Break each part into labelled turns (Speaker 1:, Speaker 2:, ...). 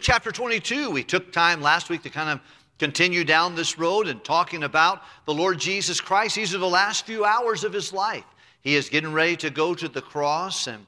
Speaker 1: Luke chapter 22, we took time last week to kind of continue down this road and talking about the Lord Jesus Christ. These are the last few hours of his life. He is getting ready to go to the cross. And,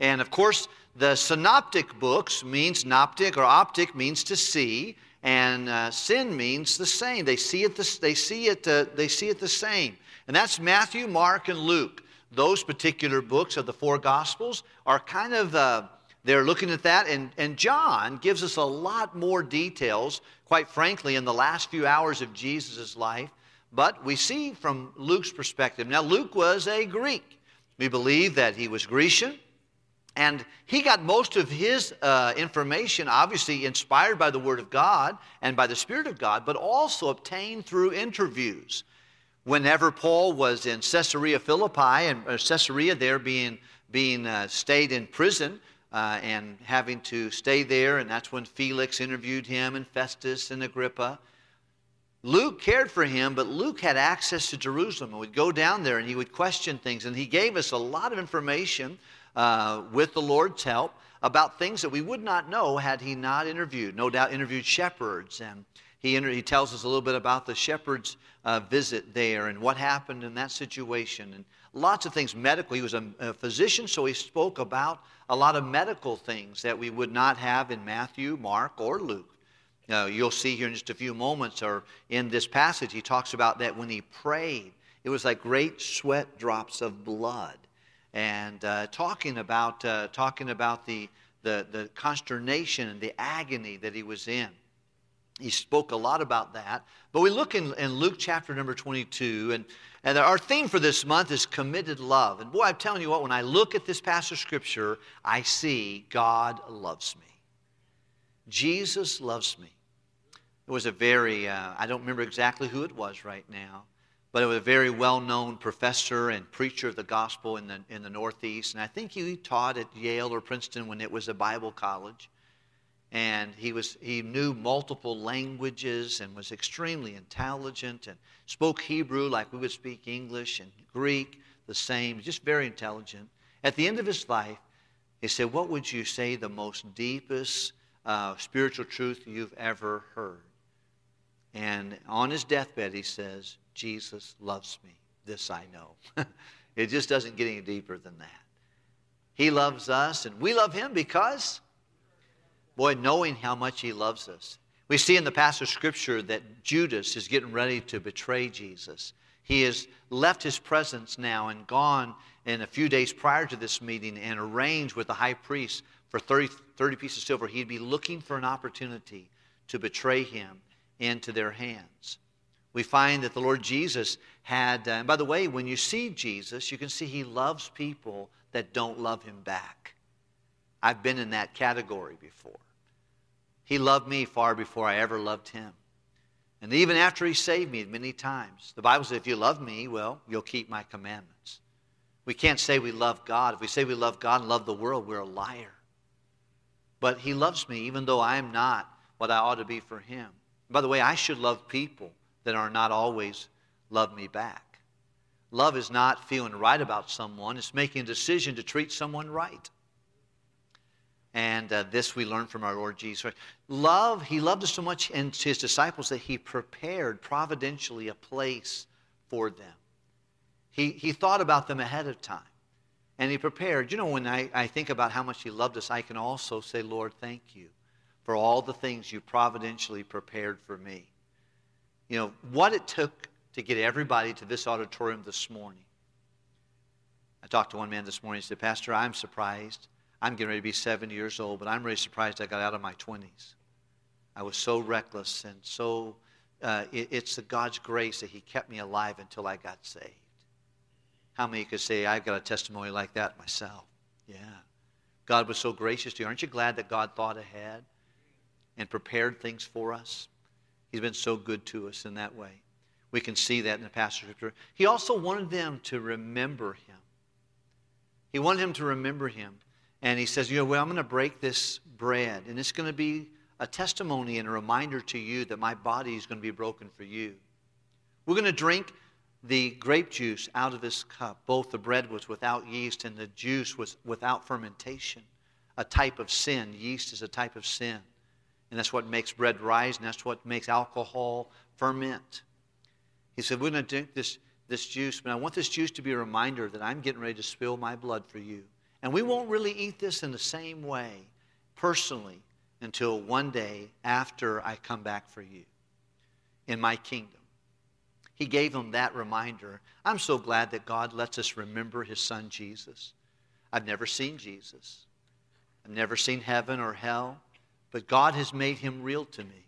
Speaker 1: and of course, the synoptic books means noptic or optic means to see, and uh, sin means the same. They see it, the, they, see it, uh, they see it the same. And that's Matthew, Mark, and Luke. Those particular books of the four Gospels are kind of, uh, they're looking at that. And, and John gives us a lot more details, quite frankly, in the last few hours of Jesus' life but we see from Luke's perspective. Now, Luke was a Greek. We believe that he was Grecian. And he got most of his uh, information, obviously inspired by the Word of God and by the Spirit of God, but also obtained through interviews. Whenever Paul was in Caesarea Philippi, and uh, Caesarea there being, being uh, stayed in prison uh, and having to stay there, and that's when Felix interviewed him, and Festus and Agrippa. Luke cared for him, but Luke had access to Jerusalem and would go down there and he would question things. And he gave us a lot of information uh, with the Lord's help about things that we would not know had he not interviewed. No doubt, interviewed shepherds. And he, inter- he tells us a little bit about the shepherd's uh, visit there and what happened in that situation. And lots of things medical. He was a, a physician, so he spoke about a lot of medical things that we would not have in Matthew, Mark, or Luke. Now, you'll see here in just a few moments, or in this passage, he talks about that when he prayed, it was like great sweat drops of blood. And uh, talking about, uh, talking about the, the, the consternation and the agony that he was in. He spoke a lot about that. But we look in, in Luke chapter number 22, and, and our theme for this month is committed love. And boy, I'm telling you what, when I look at this passage of Scripture, I see God loves me. Jesus loves me. It was a very, uh, I don't remember exactly who it was right now, but it was a very well known professor and preacher of the gospel in the, in the Northeast. And I think he taught at Yale or Princeton when it was a Bible college. And he, was, he knew multiple languages and was extremely intelligent and spoke Hebrew like we would speak English and Greek the same, just very intelligent. At the end of his life, he said, What would you say the most deepest uh, spiritual truth you've ever heard? And on his deathbed, he says, Jesus loves me. This I know. it just doesn't get any deeper than that. He loves us, and we love him because, boy, knowing how much he loves us. We see in the passage of Scripture that Judas is getting ready to betray Jesus. He has left his presence now and gone in a few days prior to this meeting and arranged with the high priest for 30, 30 pieces of silver. He'd be looking for an opportunity to betray him into their hands. We find that the Lord Jesus had, uh, and by the way, when you see Jesus, you can see he loves people that don't love him back. I've been in that category before. He loved me far before I ever loved him. And even after he saved me many times, the Bible says, if you love me, well, you'll keep my commandments. We can't say we love God. If we say we love God and love the world, we're a liar. But he loves me even though I am not what I ought to be for him. By the way, I should love people that are not always love me back. Love is not feeling right about someone, it's making a decision to treat someone right. And uh, this we learn from our Lord Jesus. Love, He loved us so much and His disciples that He prepared providentially a place for them. He, he thought about them ahead of time. And He prepared. You know, when I, I think about how much He loved us, I can also say, Lord, thank you for all the things you providentially prepared for me. You know, what it took to get everybody to this auditorium this morning. I talked to one man this morning. He said, Pastor, I'm surprised. I'm getting ready to be 70 years old, but I'm really surprised I got out of my 20s. I was so reckless and so, uh, it, it's the God's grace that He kept me alive until I got saved. How many could say, I've got a testimony like that myself? Yeah. God was so gracious to you. Aren't you glad that God thought ahead? and prepared things for us. He's been so good to us in that way. We can see that in the passage of Scripture. He also wanted them to remember him. He wanted him to remember him. And he says, You know, well, I'm going to break this bread, and it's going to be a testimony and a reminder to you that my body is going to be broken for you. We're going to drink the grape juice out of this cup. Both the bread was without yeast and the juice was without fermentation, a type of sin. Yeast is a type of sin. And that's what makes bread rise, and that's what makes alcohol ferment. He said, We're going to drink this, this juice, but I want this juice to be a reminder that I'm getting ready to spill my blood for you. And we won't really eat this in the same way personally until one day after I come back for you in my kingdom. He gave them that reminder. I'm so glad that God lets us remember his son Jesus. I've never seen Jesus. I've never seen heaven or hell, but God has made him real to me.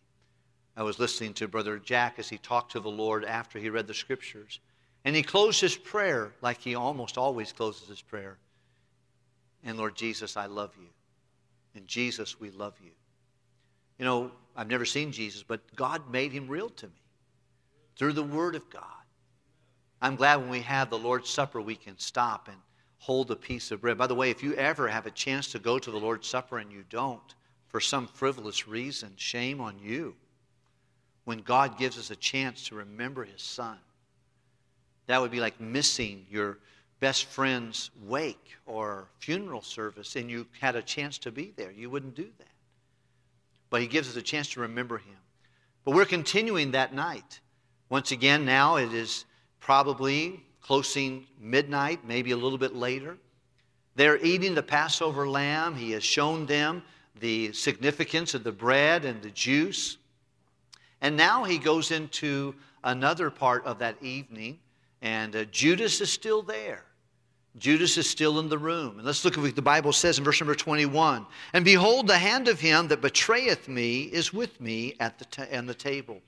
Speaker 1: I was listening to Brother Jack as he talked to the Lord after he read the scriptures. And he closed his prayer like he almost always closes his prayer. And Lord Jesus, I love you. And Jesus, we love you. You know, I've never seen Jesus, but God made him real to me through the Word of God. I'm glad when we have the Lord's Supper, we can stop and hold a piece of bread. By the way, if you ever have a chance to go to the Lord's Supper and you don't, for some frivolous reason, shame on you. When God gives us a chance to remember His Son, that would be like missing your best friend's wake or funeral service and you had a chance to be there. You wouldn't do that. But He gives us a chance to remember Him. But we're continuing that night. Once again, now it is probably closing midnight, maybe a little bit later. They're eating the Passover lamb. He has shown them the significance of the bread and the juice. And now he goes into another part of that evening, and uh, Judas is still there. Judas is still in the room. And let's look at what the Bible says in verse number 21. And behold, the hand of him that betrayeth me is with me at the, ta- the table.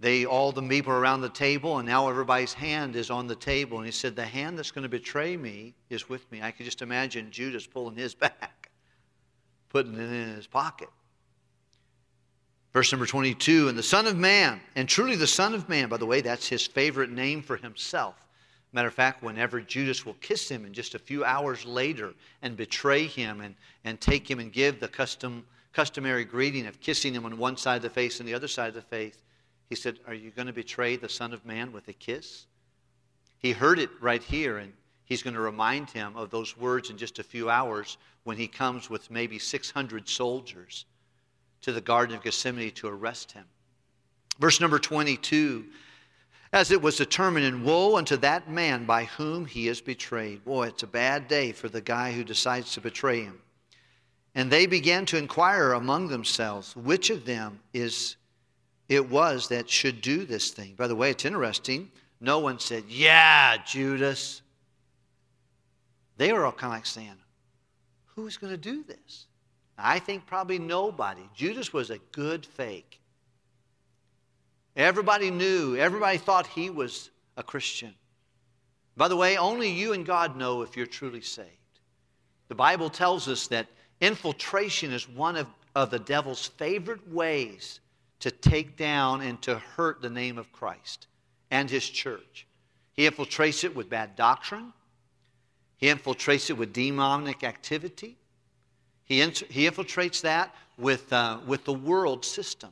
Speaker 1: They, all the people are around the table, and now everybody's hand is on the table. And he said, The hand that's going to betray me is with me. I could just imagine Judas pulling his back, putting it in his pocket. Verse number 22 And the Son of Man, and truly the Son of Man, by the way, that's his favorite name for himself. Matter of fact, whenever Judas will kiss him in just a few hours later and betray him and, and take him and give the custom, customary greeting of kissing him on one side of the face and the other side of the face, he said, Are you going to betray the Son of Man with a kiss? He heard it right here, and he's going to remind him of those words in just a few hours when he comes with maybe 600 soldiers to the Garden of Gethsemane to arrest him. Verse number 22 As it was determined, and woe unto that man by whom he is betrayed. Boy, it's a bad day for the guy who decides to betray him. And they began to inquire among themselves which of them is it was that should do this thing. By the way, it's interesting. No one said, Yeah, Judas. They were all kind of like saying, Who's going to do this? I think probably nobody. Judas was a good fake. Everybody knew, everybody thought he was a Christian. By the way, only you and God know if you're truly saved. The Bible tells us that infiltration is one of, of the devil's favorite ways to take down and to hurt the name of Christ and his church. He infiltrates it with bad doctrine, he infiltrates it with demonic activity, he, he infiltrates that with, uh, with the world system.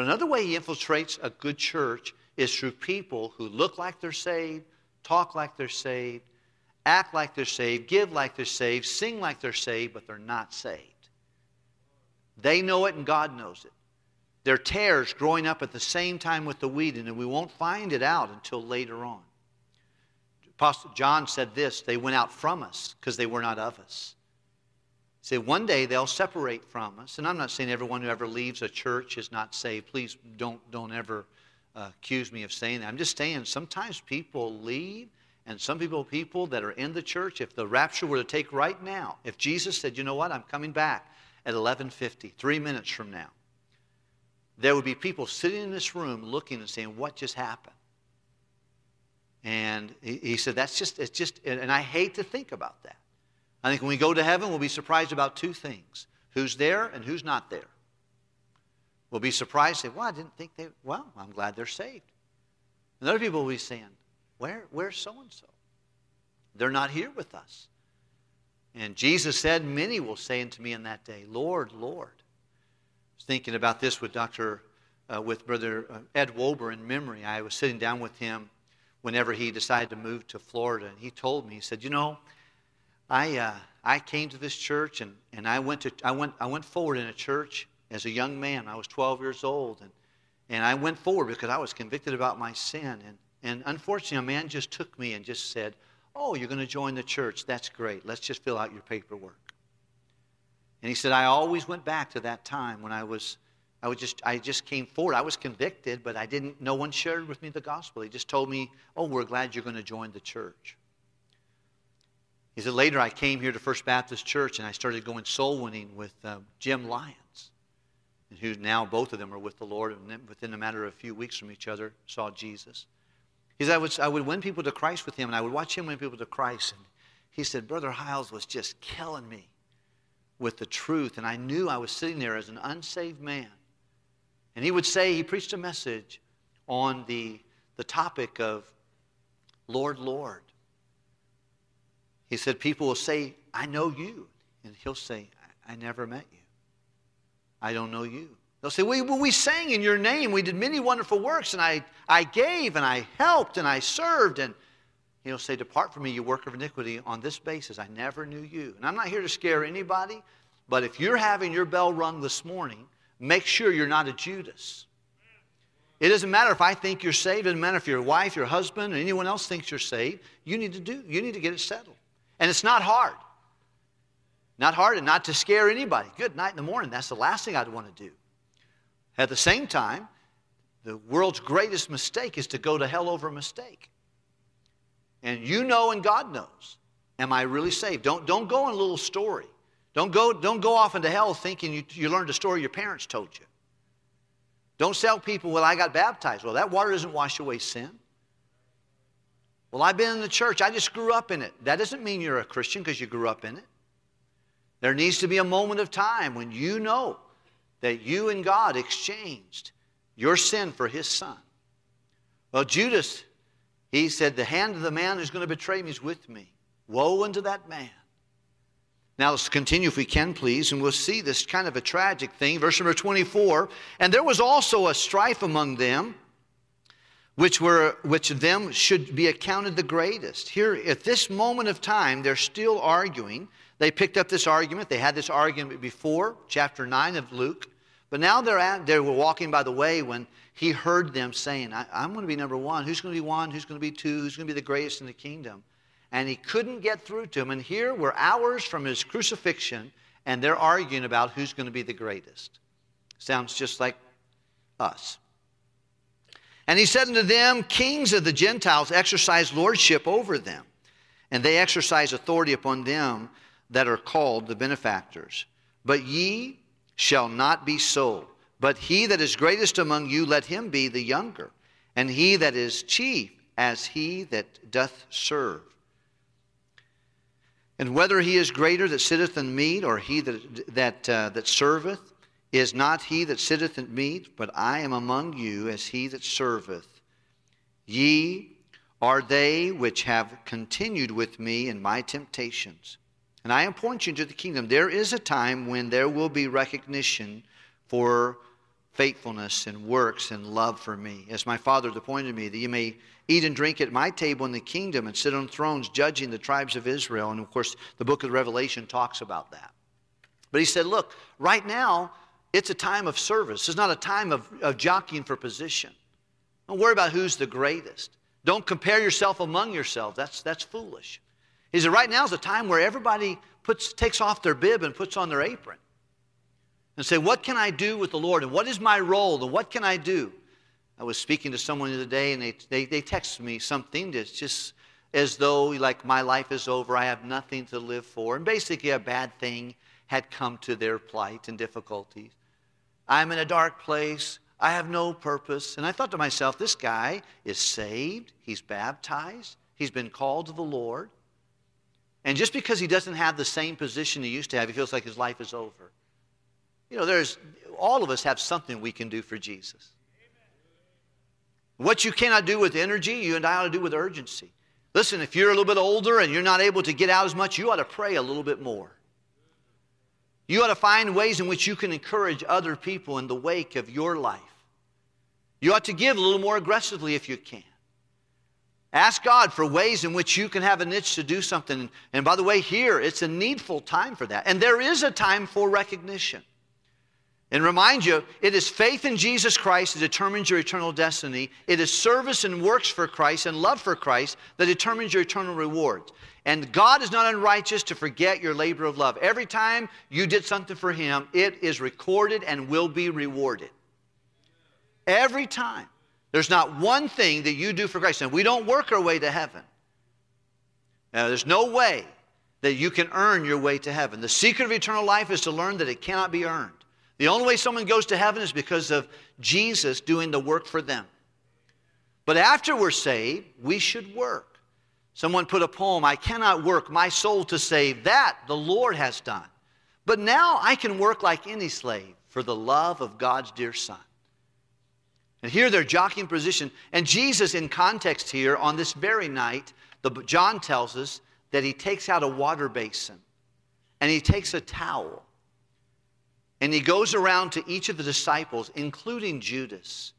Speaker 1: But another way he infiltrates a good church is through people who look like they're saved, talk like they're saved, act like they're saved, give like they're saved, sing like they're saved, but they're not saved. They know it and God knows it. They're tares growing up at the same time with the wheat, and we won't find it out until later on. Apostle John said this they went out from us because they were not of us. Said, one day they'll separate from us. And I'm not saying everyone who ever leaves a church is not saved. Please don't, don't ever uh, accuse me of saying that. I'm just saying sometimes people leave, and some people, people that are in the church, if the rapture were to take right now, if Jesus said, you know what, I'm coming back at 1150, three minutes from now, there would be people sitting in this room looking and saying, What just happened? And he, he said, That's just, it's just, and I hate to think about that. I think when we go to heaven, we'll be surprised about two things who's there and who's not there. We'll be surprised, say, Well, I didn't think they, well, I'm glad they're saved. And other people will be saying, Where, where's so and so? They're not here with us. And Jesus said, Many will say unto me in that day, Lord, Lord I was thinking about this with Dr. Uh, with Brother uh, Ed Wober in memory. I was sitting down with him whenever he decided to move to Florida, and he told me, he said, "You know, I uh, I came to this church and, and I went to I went I went forward in a church as a young man. I was 12 years old. And, and I went forward because I was convicted about my sin. And, and unfortunately, a man just took me and just said, Oh, you're going to join the church. That's great. Let's just fill out your paperwork. And he said, I always went back to that time when I was, I was just, I just came forward. I was convicted, but I didn't, no one shared with me the gospel. He just told me, oh, we're glad you're going to join the church. He said, later I came here to First Baptist Church and I started going soul winning with uh, Jim Lyons, and who now both of them are with the Lord and within a matter of a few weeks from each other saw Jesus. He said, I would, I would win people to Christ with him and I would watch him win people to Christ. And he said, Brother Hyles was just killing me with the truth, and I knew I was sitting there as an unsaved man. And he would say, he preached a message on the, the topic of Lord, Lord. He said, People will say, I know you. And he'll say, I, never met you. I don't know you. They'll say, well, we sang in your name. We did many wonderful works, and I, I gave, and I helped, and I served. And He'll say, Depart from me, you work of iniquity, on this basis. I never knew you. And I'm not here to scare anybody, but if you're having your bell rung this morning, make sure you're not a Judas. It doesn't matter if I think you're saved, it doesn't matter if your wife, your husband, or anyone else thinks you're saved. You need to do, you need to get it settled. And it's not hard. Not hard and not to scare anybody. Good night in the morning. That's the last thing I'd want to do. At the same time, the world's greatest mistake is to go to hell over a mistake. And you know and God knows. Am I really saved? Don't, don't go in a little story. Don't go, don't go off into hell thinking you, you learned a story your parents told you. Don't tell people, well, I got baptized. Well, that water doesn't wash away sin. Well, I've been in the church. I just grew up in it. That doesn't mean you're a Christian because you grew up in it. There needs to be a moment of time when you know that you and God exchanged your sin for his son. Well, Judas he said, The hand of the man who's going to betray me is with me. Woe unto that man. Now let's continue if we can, please, and we'll see this kind of a tragic thing. Verse number 24. And there was also a strife among them, which were which of them should be accounted the greatest. Here, at this moment of time, they're still arguing. They picked up this argument. They had this argument before, chapter 9 of Luke. But now they're at, they were walking by the way when he heard them saying, I, am going to be number one. Who's going to be one? Who's going to be two? Who's going to be the greatest in the kingdom? And he couldn't get through to them. And here we're hours from his crucifixion, and they're arguing about who's going to be the greatest. Sounds just like us. And he said unto them, Kings of the Gentiles exercise lordship over them, and they exercise authority upon them that are called the benefactors. But ye shall not be so. But he that is greatest among you, let him be the younger, and he that is chief as he that doth serve. And whether he is greater that sitteth in meat, or he that, that, uh, that serveth, is not he that sitteth at meat, but I am among you as he that serveth. Ye are they which have continued with me in my temptations. And I appoint you to the kingdom. There is a time when there will be recognition for faithfulness and works and love for me, as my Father appointed me, that you may eat and drink at my table in the kingdom and sit on thrones judging the tribes of Israel. And of course, the book of Revelation talks about that. But he said, Look, right now, it's a time of service. It's not a time of, of jockeying for position. Don't worry about who's the greatest. Don't compare yourself among yourselves. That's, that's foolish. He said, Right now is a time where everybody puts, takes off their bib and puts on their apron and say, What can I do with the Lord? And what is my role? And what can I do? I was speaking to someone the other day, and they, they, they texted me something that's just as though, like, my life is over, I have nothing to live for. And basically, a bad thing had come to their plight and difficulties. I'm in a dark place. I have no purpose. And I thought to myself, this guy is saved. He's baptized. He's been called to the Lord. And just because he doesn't have the same position he used to have, he feels like his life is over. You know, there's all of us have something we can do for Jesus. What you cannot do with energy, you and I ought to do with urgency. Listen, if you're a little bit older and you're not able to get out as much, you ought to pray a little bit more. You ought to find ways in which you can encourage other people in the wake of your life. You ought to give a little more aggressively if you can. Ask God for ways in which you can have a niche to do something. And by the way, here, it's a needful time for that. And there is a time for recognition. And remind you, it is faith in Jesus Christ that determines your eternal destiny. It is service and works for Christ and love for Christ that determines your eternal rewards. And God is not unrighteous to forget your labor of love. Every time you did something for Him, it is recorded and will be rewarded. Every time. There's not one thing that you do for Christ. And we don't work our way to heaven. Now, there's no way that you can earn your way to heaven. The secret of eternal life is to learn that it cannot be earned. The only way someone goes to heaven is because of Jesus doing the work for them. But after we're saved, we should work. Someone put a poem, I cannot work my soul to save. That the Lord has done. But now I can work like any slave for the love of God's dear Son. And here they're jockeying position. And Jesus, in context here, on this very night, the, John tells us that he takes out a water basin and he takes a towel and he goes around to each of the disciples, including Judas,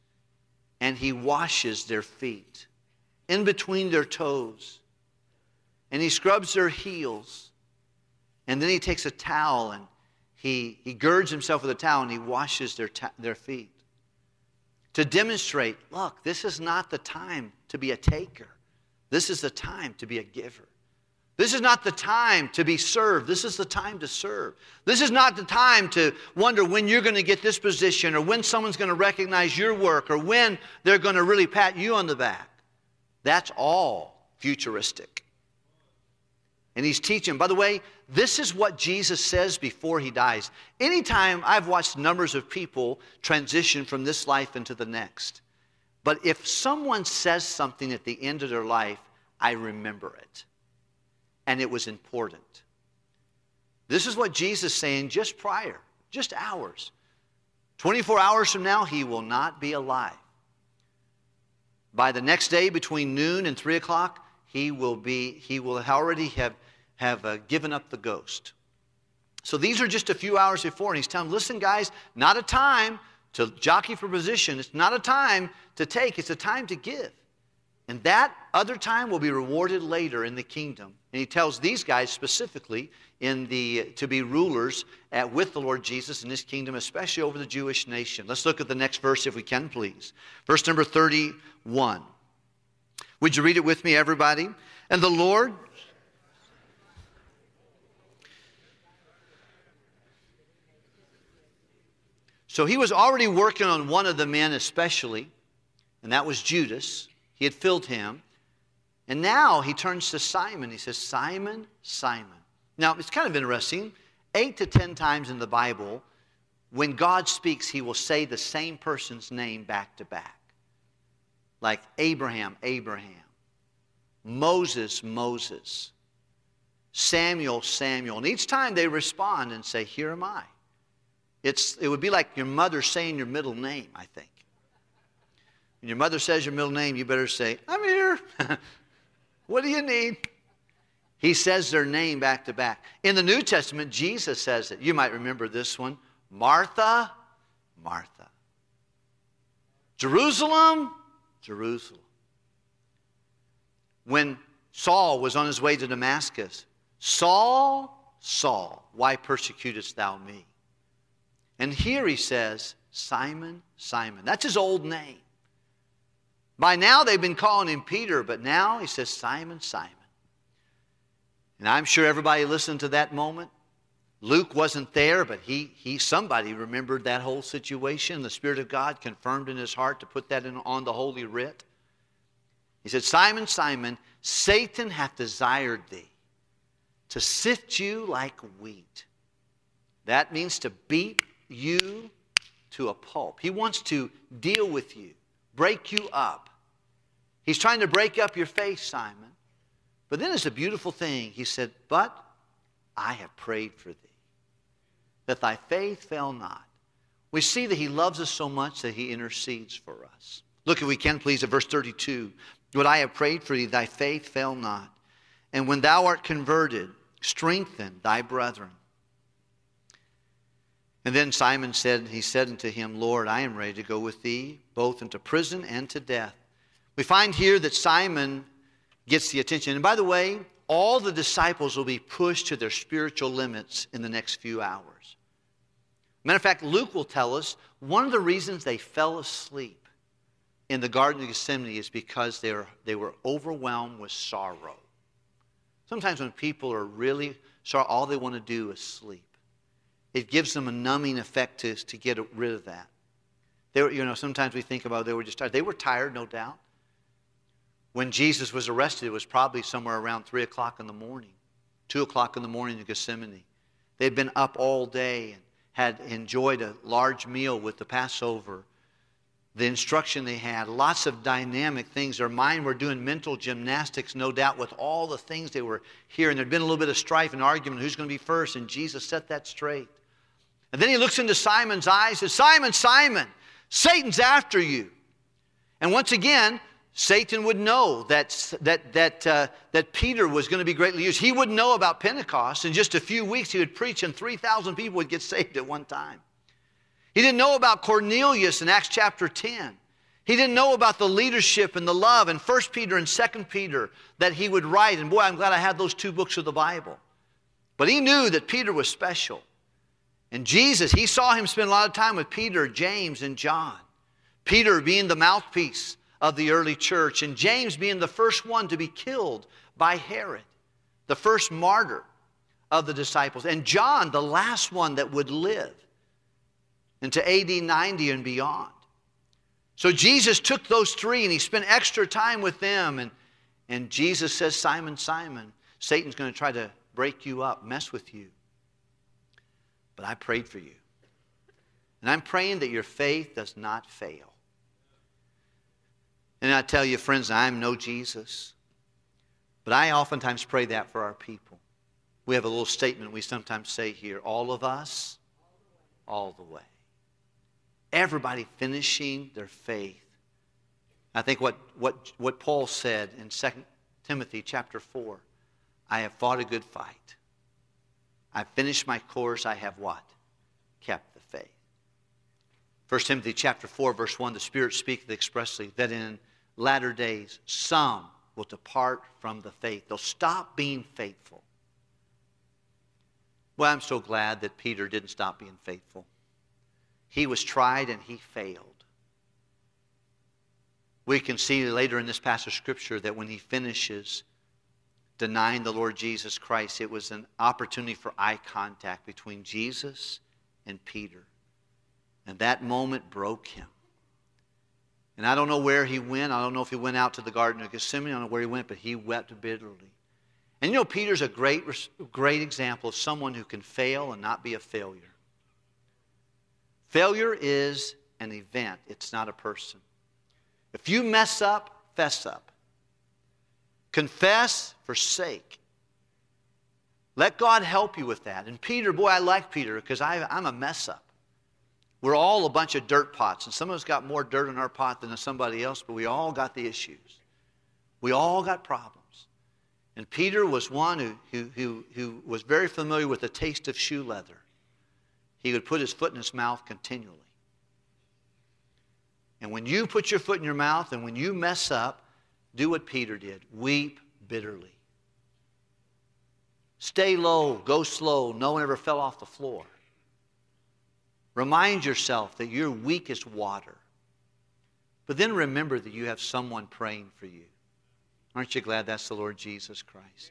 Speaker 1: and he washes their feet in between their toes. And he scrubs their heels. And then he takes a towel and he, he girds himself with a towel and he washes their, ta- their feet. To demonstrate, look, this is not the time to be a taker. This is the time to be a giver. This is not the time to be served. This is the time to serve. This is not the time to wonder when you're going to get this position or when someone's going to recognize your work or when they're going to really pat you on the back. That's all futuristic. And he's teaching. By the way, this is what Jesus says before he dies. Anytime I've watched numbers of people transition from this life into the next, but if someone says something at the end of their life, I remember it and it was important. This is what Jesus is saying just prior, just hours. 24 hours from now, he will not be alive. By the next day, between noon and 3 o'clock, he will be, he will already have, have uh, given up the ghost. So these are just a few hours before, and he's telling them, listen, guys, not a time to jockey for position. It's not a time to take, it's a time to give. And that other time will be rewarded later in the kingdom. And he tells these guys specifically in the, to be rulers at, with the Lord Jesus in his kingdom, especially over the Jewish nation. Let's look at the next verse if we can, please. Verse number 31. Would you read it with me, everybody? And the Lord. So he was already working on one of the men, especially, and that was Judas. He had filled him. And now he turns to Simon. He says, Simon, Simon. Now, it's kind of interesting. Eight to ten times in the Bible, when God speaks, he will say the same person's name back to back. Like Abraham, Abraham. Moses, Moses. Samuel, Samuel. And each time they respond and say, Here am I. It's, it would be like your mother saying your middle name, I think. When your mother says your middle name, you better say, I'm here. what do you need? He says their name back to back. In the New Testament, Jesus says it. You might remember this one Martha, Martha. Jerusalem, Jerusalem. When Saul was on his way to Damascus, Saul, Saul, why persecutest thou me? And here he says, Simon, Simon. That's his old name. By now they've been calling him Peter, but now he says Simon, Simon. And I'm sure everybody listened to that moment. Luke wasn't there, but he, he somebody remembered that whole situation. The Spirit of God confirmed in his heart to put that in, on the Holy Writ. He said, Simon, Simon, Satan hath desired thee to sift you like wheat. That means to beat you to a pulp. He wants to deal with you, break you up. He's trying to break up your faith, Simon. But then it's a beautiful thing. He said, But I have prayed for thee, that thy faith fail not. We see that he loves us so much that he intercedes for us. Look, if we can, please, at verse 32. But I have prayed for thee, thy faith fail not. And when thou art converted, strengthen thy brethren. And then Simon said, He said unto him, Lord, I am ready to go with thee, both into prison and to death. We find here that Simon gets the attention. And by the way, all the disciples will be pushed to their spiritual limits in the next few hours. Matter of fact, Luke will tell us one of the reasons they fell asleep in the Garden of Gethsemane is because they were, they were overwhelmed with sorrow. Sometimes when people are really sorry, all they want to do is sleep. It gives them a numbing effect to, to get rid of that. They were, you know, sometimes we think about they were just tired. They were tired, no doubt. When Jesus was arrested, it was probably somewhere around 3 o'clock in the morning, 2 o'clock in the morning in Gethsemane. They'd been up all day and had enjoyed a large meal with the Passover. The instruction they had, lots of dynamic things. Their mind were doing mental gymnastics, no doubt, with all the things they were hearing. There'd been a little bit of strife and argument who's going to be first, and Jesus set that straight. And then he looks into Simon's eyes and says, Simon, Simon, Satan's after you. And once again, Satan would know that, that, that, uh, that Peter was going to be greatly used. He would know about Pentecost. In just a few weeks, he would preach, and 3,000 people would get saved at one time. He didn't know about Cornelius in Acts chapter 10. He didn't know about the leadership and the love in 1 Peter and 2 Peter that he would write. And boy, I'm glad I had those two books of the Bible. But he knew that Peter was special. And Jesus, he saw him spend a lot of time with Peter, James, and John. Peter being the mouthpiece of the early church, and James being the first one to be killed by Herod, the first martyr of the disciples, and John, the last one that would live into AD 90 and beyond. So Jesus took those three and he spent extra time with them. And, and Jesus says, Simon, Simon, Satan's going to try to break you up, mess with you. But I prayed for you. And I'm praying that your faith does not fail. And I tell you, friends, I'm no Jesus. But I oftentimes pray that for our people. We have a little statement we sometimes say here all of us, all the way. Everybody finishing their faith. I think what, what, what Paul said in 2 Timothy chapter 4 I have fought a good fight. I've finished my course. I have what? Kept the faith. 1 Timothy chapter 4, verse 1, the Spirit speaketh expressly that in latter days some will depart from the faith. They'll stop being faithful. Well, I'm so glad that Peter didn't stop being faithful. He was tried and he failed. We can see later in this passage of Scripture that when he finishes, denying the Lord Jesus Christ, it was an opportunity for eye contact between Jesus and Peter. And that moment broke him. And I don't know where he went. I don't know if he went out to the Garden of Gethsemane. I don't know where he went, but he wept bitterly. And you know, Peter's a great, great example of someone who can fail and not be a failure. Failure is an event, it's not a person. If you mess up, fess up. Confess, forsake. Let God help you with that. And Peter, boy, I like Peter because I'm a mess up. We're all a bunch of dirt pots, and some of us got more dirt in our pot than somebody else, but we all got the issues. We all got problems. And Peter was one who, who, who, who was very familiar with the taste of shoe leather. He would put his foot in his mouth continually. And when you put your foot in your mouth and when you mess up, do what Peter did weep bitterly. Stay low, go slow. No one ever fell off the floor. Remind yourself that you're weak as water. But then remember that you have someone praying for you. Aren't you glad that's the Lord Jesus Christ?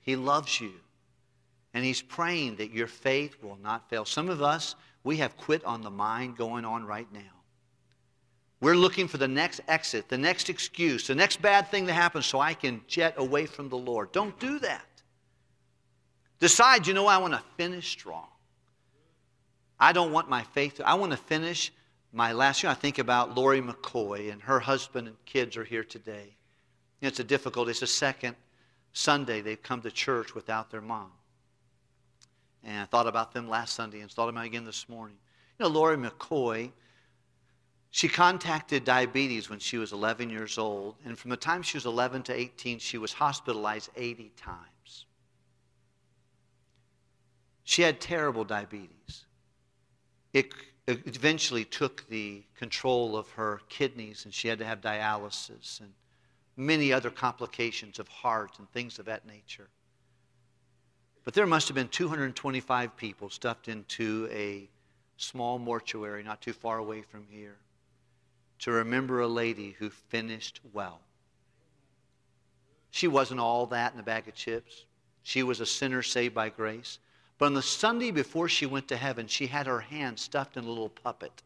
Speaker 1: He loves you. And He's praying that your faith will not fail. Some of us, we have quit on the mind going on right now. We're looking for the next exit, the next excuse, the next bad thing to happen so I can jet away from the Lord. Don't do that. Decide, you know, I want to finish strong. I don't want my faith, to, I want to finish my last year. I think about Lori McCoy and her husband and kids are here today. It's a difficult, it's a second Sunday they've come to church without their mom. And I thought about them last Sunday and thought about them again this morning. You know, Lori McCoy she contacted diabetes when she was 11 years old, and from the time she was 11 to 18, she was hospitalized 80 times. She had terrible diabetes. It eventually took the control of her kidneys, and she had to have dialysis and many other complications of heart and things of that nature. But there must have been 225 people stuffed into a small mortuary not too far away from here to remember a lady who finished well. She wasn't all that in a bag of chips. She was a sinner saved by grace. But on the Sunday before she went to heaven, she had her hand stuffed in a little puppet,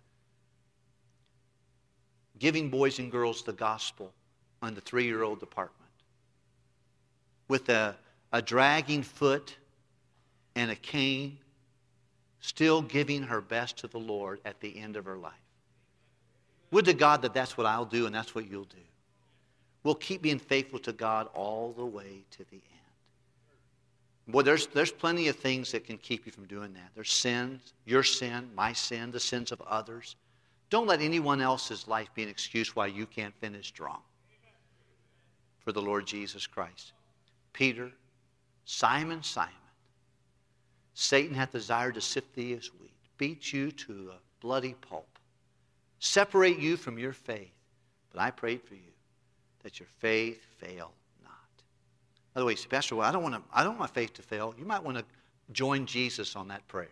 Speaker 1: giving boys and girls the gospel on the three year old department with a, a dragging foot and a cane, still giving her best to the Lord at the end of her life. Would to God that that's what I'll do and that's what you'll do. We'll keep being faithful to God all the way to the end. Boy, there's, there's plenty of things that can keep you from doing that. There's sins, your sin, my sin, the sins of others. Don't let anyone else's life be an excuse why you can't finish strong for the Lord Jesus Christ. Peter, Simon, Simon, Satan hath desired to sift thee as wheat, beat you to a bloody pulp, separate you from your faith. But I prayed for you that your faith fail not. By the way, Pastor, well, I don't want to, I don't want my faith to fail. You might want to join Jesus on that prayer.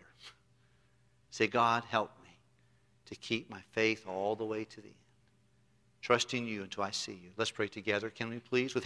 Speaker 1: Say, God, help me to keep my faith all the way to the end. Trusting you until I see you. Let's pray together. Can we please? With